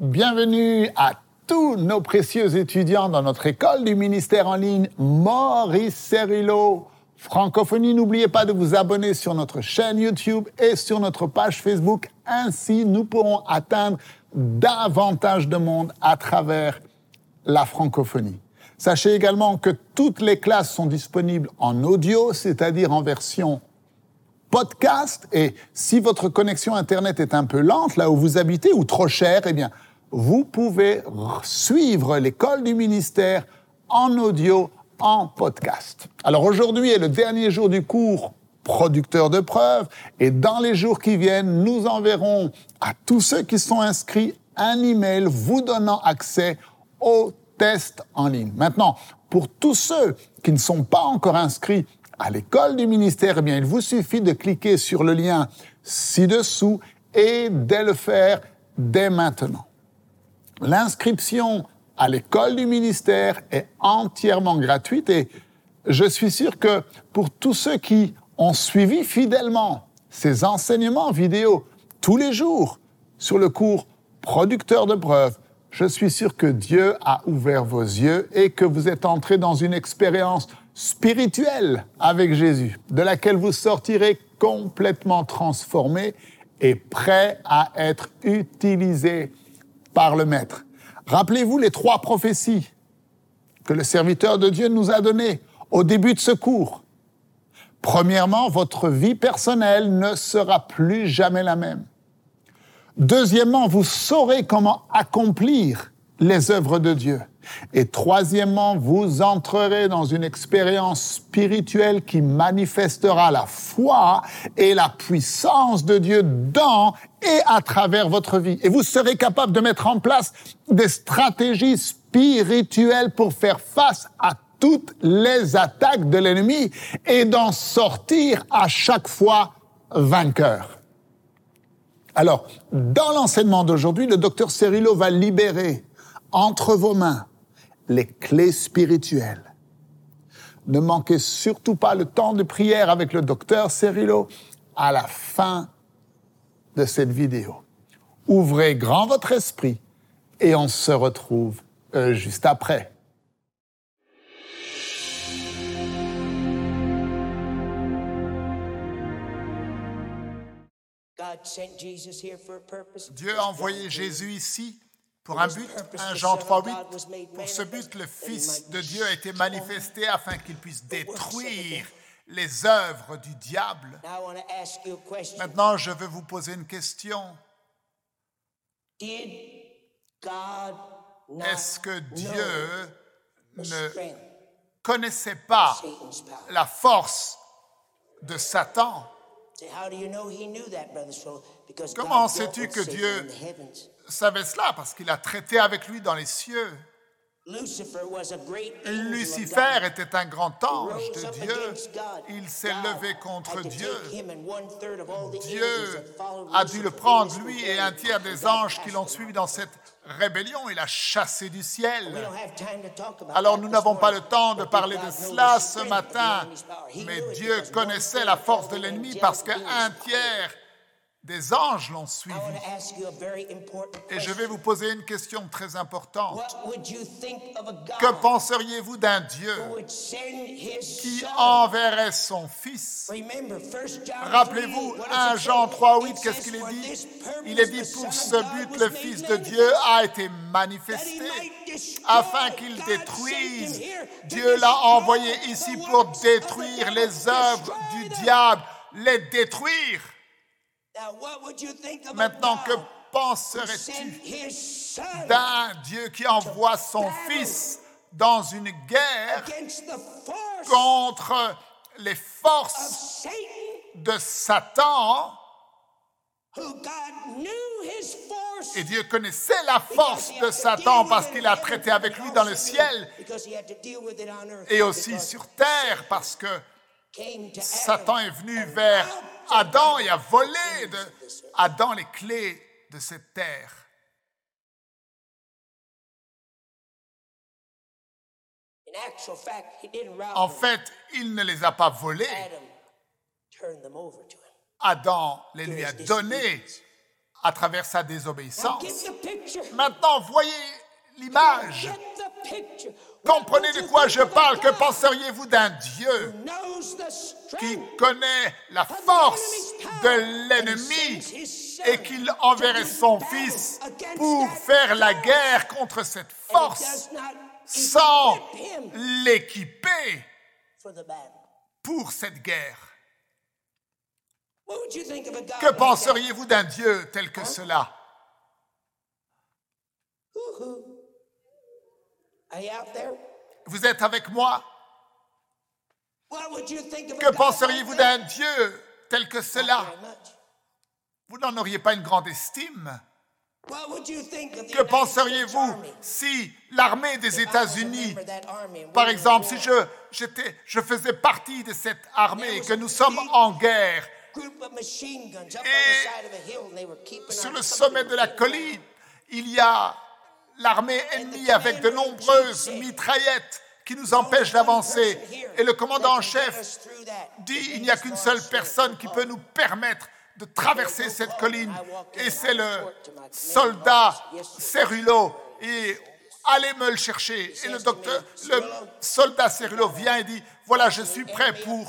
Bienvenue à tous nos précieux étudiants dans notre école du ministère en ligne Maurice Cerullo. Francophonie, n'oubliez pas de vous abonner sur notre chaîne YouTube et sur notre page Facebook. Ainsi, nous pourrons atteindre davantage de monde à travers la francophonie. Sachez également que toutes les classes sont disponibles en audio, c'est-à-dire en version podcast. Et si votre connexion Internet est un peu lente là où vous habitez ou trop chère, eh bien, vous pouvez suivre l'école du ministère en audio, en podcast. Alors aujourd'hui est le dernier jour du cours producteur de preuves et dans les jours qui viennent, nous enverrons à tous ceux qui sont inscrits un email vous donnant accès au test en ligne. Maintenant, pour tous ceux qui ne sont pas encore inscrits à l'école du ministère, eh bien, il vous suffit de cliquer sur le lien ci-dessous et de le faire dès maintenant. L'inscription à l'école du ministère est entièrement gratuite et je suis sûr que pour tous ceux qui ont suivi fidèlement ces enseignements vidéo tous les jours sur le cours producteur de preuves, je suis sûr que Dieu a ouvert vos yeux et que vous êtes entré dans une expérience spirituelle avec Jésus, de laquelle vous sortirez complètement transformé et prêt à être utilisé par le Maître. Rappelez-vous les trois prophéties que le serviteur de Dieu nous a données au début de ce cours. Premièrement, votre vie personnelle ne sera plus jamais la même. Deuxièmement, vous saurez comment accomplir les œuvres de Dieu. Et troisièmement, vous entrerez dans une expérience spirituelle qui manifestera la foi et la puissance de Dieu dans et à travers votre vie. Et vous serez capable de mettre en place des stratégies spirituelles pour faire face à toutes les attaques de l'ennemi et d'en sortir à chaque fois vainqueur. Alors, dans l'enseignement d'aujourd'hui, le docteur Cerullo va libérer entre vos mains les clés spirituelles. Ne manquez surtout pas le temps de prière avec le docteur Cerullo à la fin de cette vidéo. Ouvrez grand votre esprit et on se retrouve euh, juste après. Dieu a envoyé Jésus ici pour un but, 1 Jean 3.8. Pour ce but, le Fils de Dieu a été manifesté afin qu'il puisse détruire les œuvres du diable. Maintenant, je veux vous poser une question. Est-ce que Dieu ne connaissait pas la force de Satan? Comment sais-tu que Dieu savait cela parce qu'il a traité avec lui dans les cieux. Lucifer était un grand ange de Dieu. Il s'est levé contre Dieu. Dieu a dû le prendre, lui et un tiers des anges qui l'ont suivi dans cette rébellion. Il a chassé du ciel. Alors nous n'avons pas le temps de parler de cela ce matin, mais Dieu connaissait la force de l'ennemi parce qu'un tiers des anges l'ont suivi. Et je vais vous poser une question très importante. Que penseriez-vous d'un Dieu qui enverrait son Fils? Rappelez-vous, 1 Jean 3, 8, qu'est-ce qu'il est dit? Il est dit, pour ce but, le Fils de Dieu a été manifesté afin qu'il détruise. Dieu l'a envoyé ici pour détruire les œuvres du diable, les détruire. Maintenant, que penserais-tu d'un Dieu qui envoie son Fils dans une guerre contre les forces de Satan? et Dieu connaissait la force de Satan parce qu'il a traité avec lui dans le ciel et aussi sur terre parce que Satan est venu vers Adam et a volé de Adam les clés de cette terre. En fait, il ne les a pas volés. Adam les lui a donnés à travers sa désobéissance. Maintenant, voyez l'image. Comprenez de quoi je parle. Que penseriez-vous d'un Dieu qui connaît la force de l'ennemi et qu'il enverrait son Fils pour faire la guerre contre cette force sans l'équiper pour cette guerre. Que penseriez-vous d'un Dieu tel que cela? Vous êtes avec moi. Que penseriez-vous d'un Dieu tel que cela? Vous n'en auriez pas une grande estime? Que penseriez-vous si l'armée des États-Unis, par exemple, si je, je faisais partie de cette armée et que nous sommes en guerre, et sur le sommet de la colline, il y a l'armée ennemie avec de nombreuses mitraillettes qui nous empêchent d'avancer. Et le commandant en chef dit, il n'y a qu'une seule personne qui peut nous permettre de traverser cette colline. Et c'est le soldat Cerulo. Et allez me le chercher. Et le docteur, le soldat Cerulo vient et dit, voilà, je suis prêt pour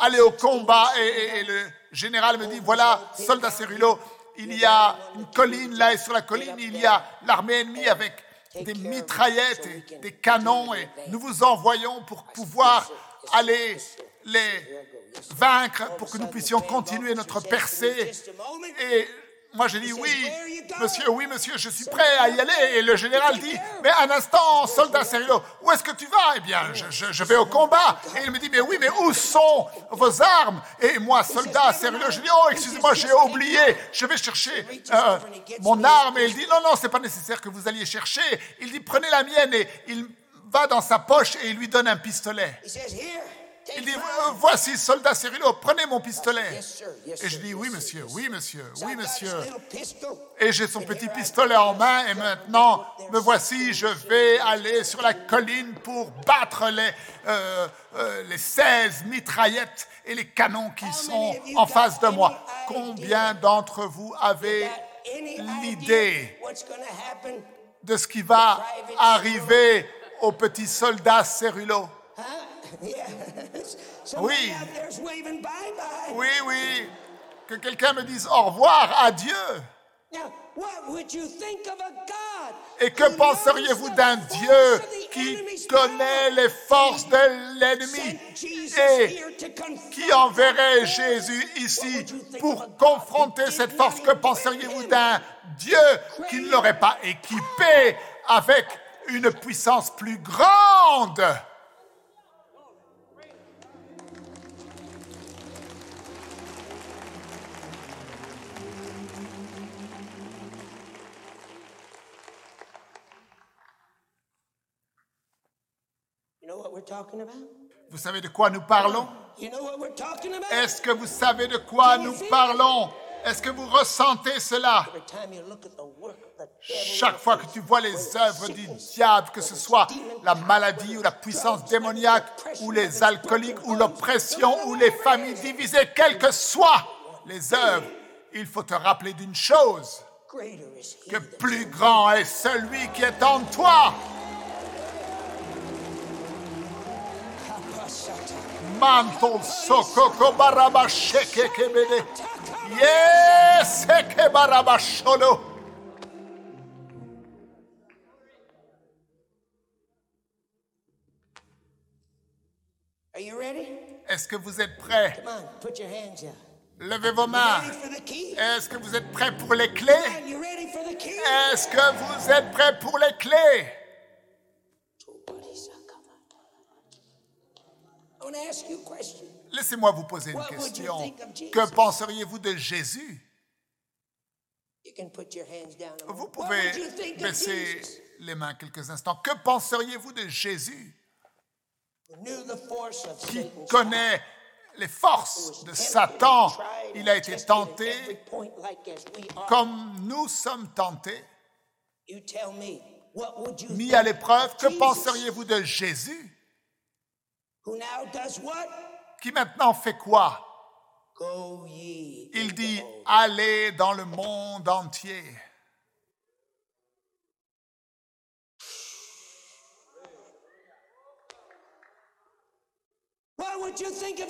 aller au combat. Et, le général me dit, voilà, soldat Cerulo, il y a une colline là, et sur la colline, il y a l'armée ennemie avec des mitraillettes et des canons, et nous vous envoyons pour pouvoir aller les vaincre pour que nous puissions continuer notre percée. Et moi, j'ai dit oui, monsieur, oui, monsieur, je suis prêt à y aller. Et le général dit, mais un instant, soldat sérieux, où est-ce que tu vas? Eh bien, je, vais au combat. Et il me dit, mais oui, mais où sont vos armes? Et moi, soldat sérieux, je dis, oh, excusez-moi, j'ai oublié, je vais chercher euh, mon arme. Et il dit, non, non, c'est pas nécessaire que vous alliez chercher. Il dit, prenez la mienne. Et il va dans sa poche et il lui donne un pistolet. Il dit, voici, soldat Cyrilo, prenez mon pistolet. Et je dis, oui, monsieur, oui, monsieur, oui, monsieur. Et j'ai son petit pistolet en main. Et maintenant, me voici, je vais aller sur la colline pour battre les, euh, euh, les 16 mitraillettes et les canons qui sont en face de moi. Combien d'entre vous avez l'idée de ce qui va arriver au petit soldat Cérulo oui. Oui, oui. Que quelqu'un me dise au revoir, adieu. Et que penseriez-vous d'un Dieu qui connaît les forces de l'ennemi? Et qui enverrait Jésus ici pour confronter cette force? Que penseriez-vous d'un Dieu qui ne l'aurait pas équipé avec une puissance plus grande? Vous savez de quoi nous parlons? Est-ce que vous savez de quoi nous parlons? Est-ce que vous ressentez cela? Chaque fois que tu vois les œuvres du diable, que ce soit la maladie ou la puissance démoniaque, ou les alcooliques, ou l'oppression, ou les familles divisées, quelles que soient les œuvres, il faut te rappeler d'une chose, que plus grand est celui qui est en toi manto sokoko baraba sheke kebede. Yes, ke baraba sholo. Are you ready? Est-ce que vous êtes prêts? Come on, put your hands up. Levez vos mains. Est-ce que vous êtes prêts pour les clés? Est-ce que vous êtes prêts pour les clés? Laissez-moi vous poser une question. Que penseriez-vous de Jésus? Vous pouvez baisser les mains quelques instants. Que penseriez-vous de Jésus? Qui connaît les forces de Satan. Il a été tenté comme nous sommes tentés, mis à l'épreuve. Que penseriez-vous de Jésus? Qui maintenant fait quoi? Il dit, allez dans le monde entier.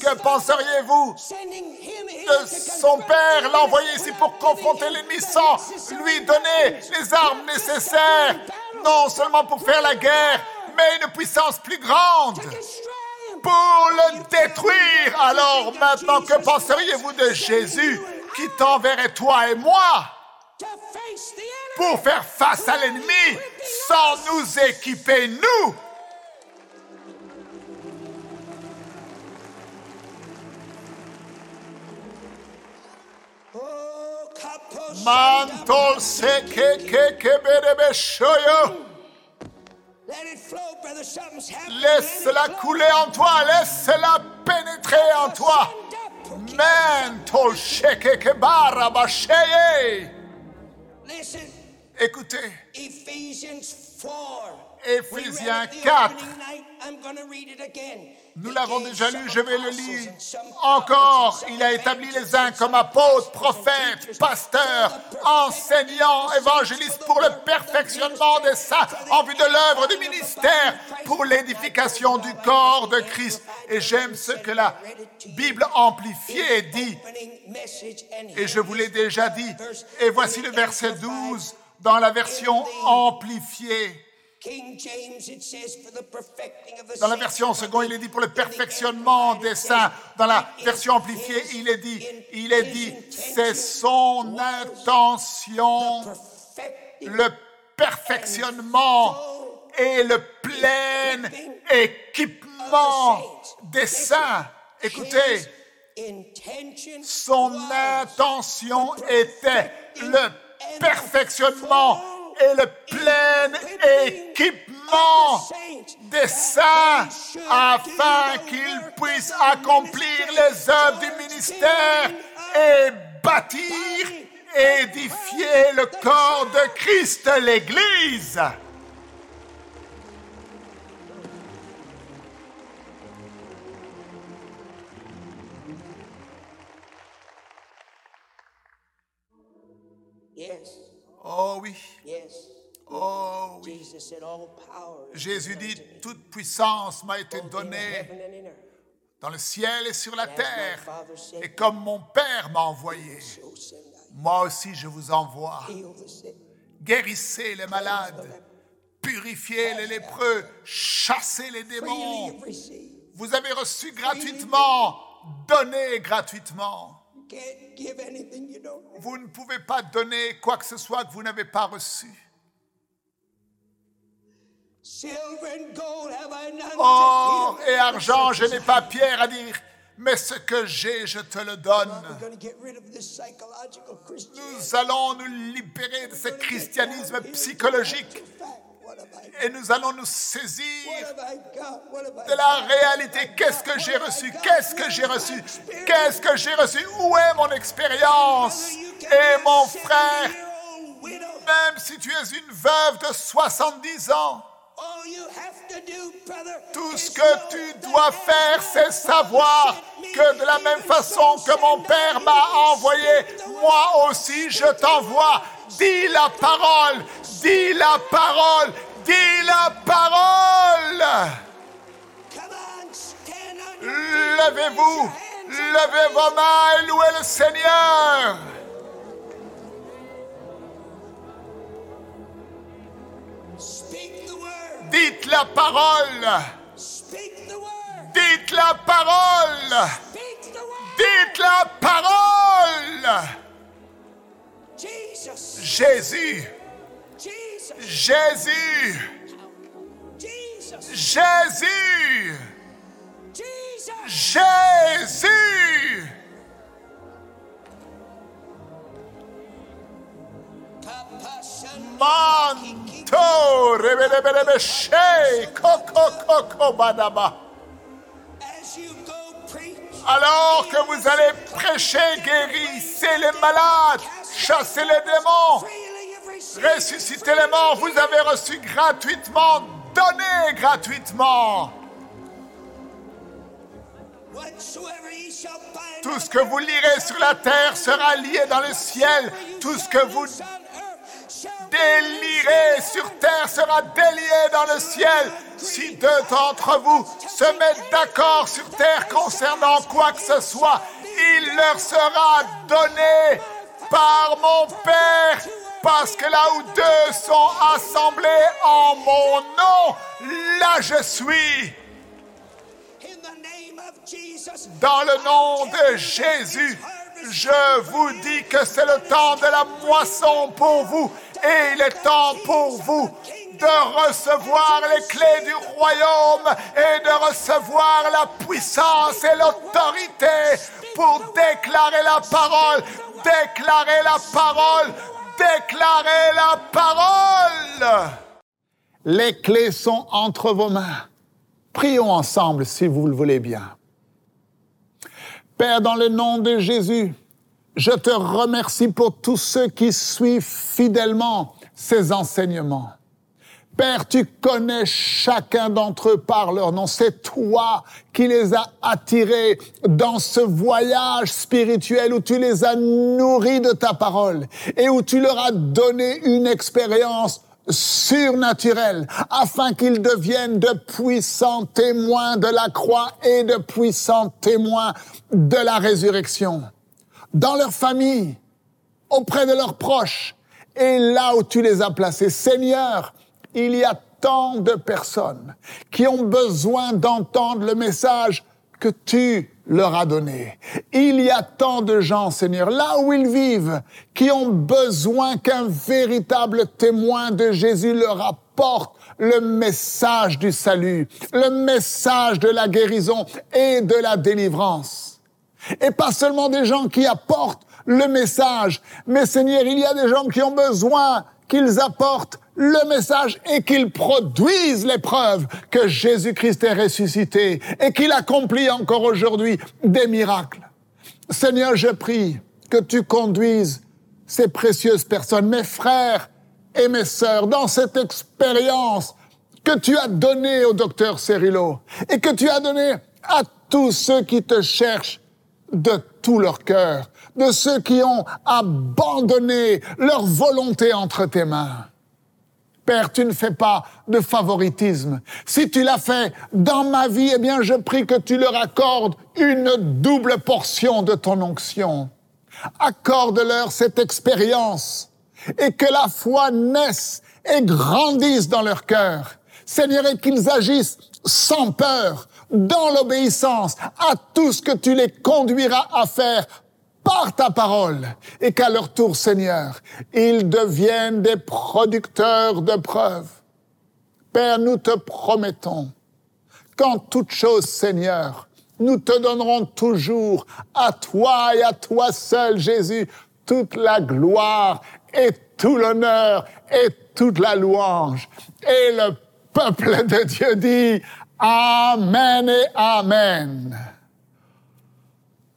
Que penseriez-vous? de son père l'envoyer ici pour confronter l'ennemi sans lui donner les armes nécessaires, non seulement pour faire la guerre, mais une puissance plus grande pour le détruire. Alors maintenant, que penseriez-vous de Jésus qui t'enverrait toi et moi pour faire face à l'ennemi sans nous équiper, nous? Mantol shoyo. Laisse-la couler en toi, laisse-la pénétrer en toi. Mentol sheke ke barabasheye. Écoutez. Éphésiens 4. Nous l'avons déjà lu, je vais le lire. Encore, il a établi les uns comme apôtres, prophètes, pasteurs, enseignants, évangélistes pour le perfectionnement des saints en vue de l'œuvre du ministère, pour l'édification du corps de Christ. Et j'aime ce que la Bible amplifiée dit. Et je vous l'ai déjà dit. Et voici le verset 12 dans la version amplifiée. Dans la version seconde, il est dit pour le perfectionnement des saints. Dans la version amplifiée, il est dit, il est dit, c'est son intention, le perfectionnement et le plein équipement des saints. Écoutez, son intention était le perfectionnement et le plein équipement des saints afin qu'ils puissent accomplir les œuvres du ministère et bâtir, édifier le corps de Christ, l'Église. Oh oui. Oh oui. Jésus dit, toute puissance m'a été donnée dans le ciel et sur la terre. Et comme mon Père m'a envoyé, moi aussi je vous envoie. Guérissez les malades, purifiez les lépreux, chassez les démons. Vous avez reçu gratuitement, donnez gratuitement. Vous ne pouvez pas donner quoi que ce soit que vous n'avez pas reçu. Or et argent, je n'ai pas pierre à dire, mais ce que j'ai, je te le donne. Nous allons nous libérer de ce christianisme psychologique et nous allons nous saisir de la réalité. Qu'est-ce que j'ai reçu? Qu'est-ce que j'ai reçu? Qu'est-ce que j'ai reçu? Où est mon expérience? Et mon frère, même si tu es une veuve de 70 ans, tout ce que tu dois faire, c'est savoir que de la même façon que mon Père m'a envoyé, moi aussi je t'envoie. Dis la parole, dis la parole, Dis la parole. Levez-vous, levez vos mains et louez le Seigneur. Dites la parole. Dites la parole. Dites la parole. Jésus. Jésus. Jésus. Jésus. Manto, coco, coco, badaba. Alors que vous allez prêcher, guérissez les malades, chasser les démons, ressusciter les morts, vous avez reçu gratuitement, donné gratuitement. Tout ce que vous lirez sur la terre sera lié dans le ciel. Tout ce que vous délirez sur terre sera délié dans le ciel. Si deux d'entre vous se mettent d'accord sur terre concernant quoi que ce soit, il leur sera donné par mon Père. Parce que là où deux sont assemblés en mon nom, là je suis. Dans le nom de Jésus, je vous dis que c'est le temps de la moisson pour vous et il est temps pour vous de recevoir les clés du royaume et de recevoir la puissance et l'autorité pour déclarer la parole, déclarer la parole, déclarer la parole. Les clés sont entre vos mains. Prions ensemble si vous le voulez bien. Père, dans le nom de Jésus, je te remercie pour tous ceux qui suivent fidèlement ces enseignements. Père, tu connais chacun d'entre eux par leur nom. C'est toi qui les as attirés dans ce voyage spirituel où tu les as nourris de ta parole et où tu leur as donné une expérience surnaturelle afin qu'ils deviennent de puissants témoins de la croix et de puissants témoins de la résurrection. Dans leur famille, auprès de leurs proches et là où tu les as placés. Seigneur, il y a tant de personnes qui ont besoin d'entendre le message que tu leur as donné. Il y a tant de gens, Seigneur, là où ils vivent, qui ont besoin qu'un véritable témoin de Jésus leur apporte le message du salut, le message de la guérison et de la délivrance. Et pas seulement des gens qui apportent le message, mais Seigneur, il y a des gens qui ont besoin qu'ils apportent le message et qu'ils produisent les preuves que Jésus-Christ est ressuscité et qu'il accomplit encore aujourd'hui des miracles. Seigneur, je prie que tu conduises ces précieuses personnes, mes frères et mes sœurs, dans cette expérience que tu as donnée au docteur Cerullo et que tu as donnée à tous ceux qui te cherchent de tout leur cœur, de ceux qui ont abandonné leur volonté entre tes mains. Père, tu ne fais pas de favoritisme. Si tu l'as fait dans ma vie, eh bien, je prie que tu leur accordes une double portion de ton onction. Accorde-leur cette expérience et que la foi naisse et grandisse dans leur cœur. Seigneur, et qu'ils agissent sans peur, dans l'obéissance à tout ce que tu les conduiras à faire par ta parole et qu'à leur tour, Seigneur, ils deviennent des producteurs de preuves. Père, nous te promettons qu'en toute chose, Seigneur, nous te donnerons toujours à toi et à toi seul, Jésus, toute la gloire et tout l'honneur et toute la louange. Et le peuple de Dieu dit, Amen et Amen.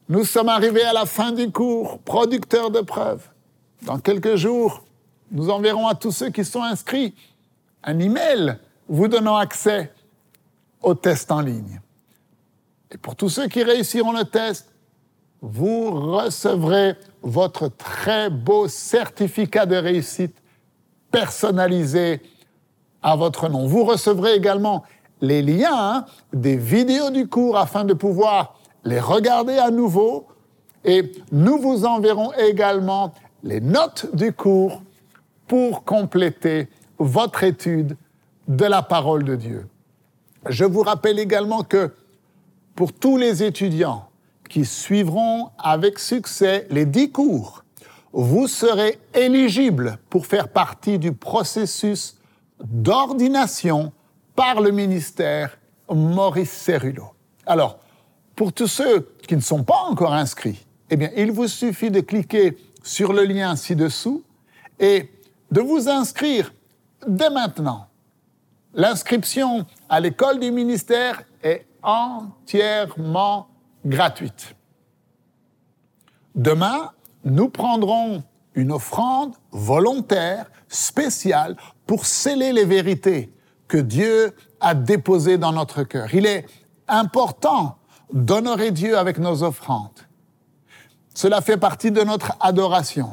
Nous sommes arrivés à la fin du cours, producteurs de preuves. Dans quelques jours, nous enverrons à tous ceux qui sont inscrits un email vous donnant accès au test en ligne. Et pour tous ceux qui réussiront le test, vous recevrez votre très beau certificat de réussite personnalisé à votre nom. Vous recevrez également les liens des vidéos du cours afin de pouvoir les regarder à nouveau et nous vous enverrons également les notes du cours pour compléter votre étude de la parole de Dieu. Je vous rappelle également que pour tous les étudiants qui suivront avec succès les dix cours, vous serez éligible pour faire partie du processus d'ordination par le ministère Maurice Cerullo. Alors, pour tous ceux qui ne sont pas encore inscrits, eh bien, il vous suffit de cliquer sur le lien ci-dessous et de vous inscrire dès maintenant. L'inscription à l'école du ministère est entièrement gratuite. Demain, nous prendrons une offrande volontaire spéciale pour sceller les vérités que Dieu a déposé dans notre cœur. Il est important d'honorer Dieu avec nos offrandes. Cela fait partie de notre adoration.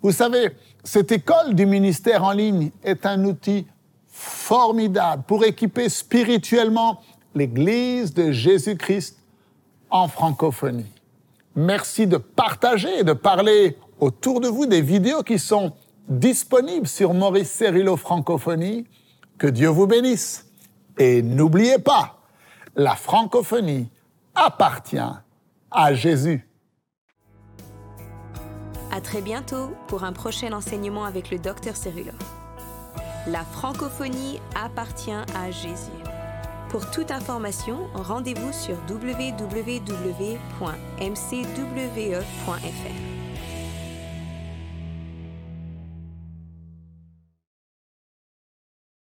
Vous savez, cette école du ministère en ligne est un outil formidable pour équiper spirituellement l'Église de Jésus-Christ en francophonie. Merci de partager et de parler autour de vous des vidéos qui sont disponibles sur Maurice Cerullo Francophonie. Que Dieu vous bénisse. Et n'oubliez pas, la francophonie appartient à Jésus. À très bientôt pour un prochain enseignement avec le docteur Cerullo. La francophonie appartient à Jésus. Pour toute information, rendez-vous sur www.mcwe.fr.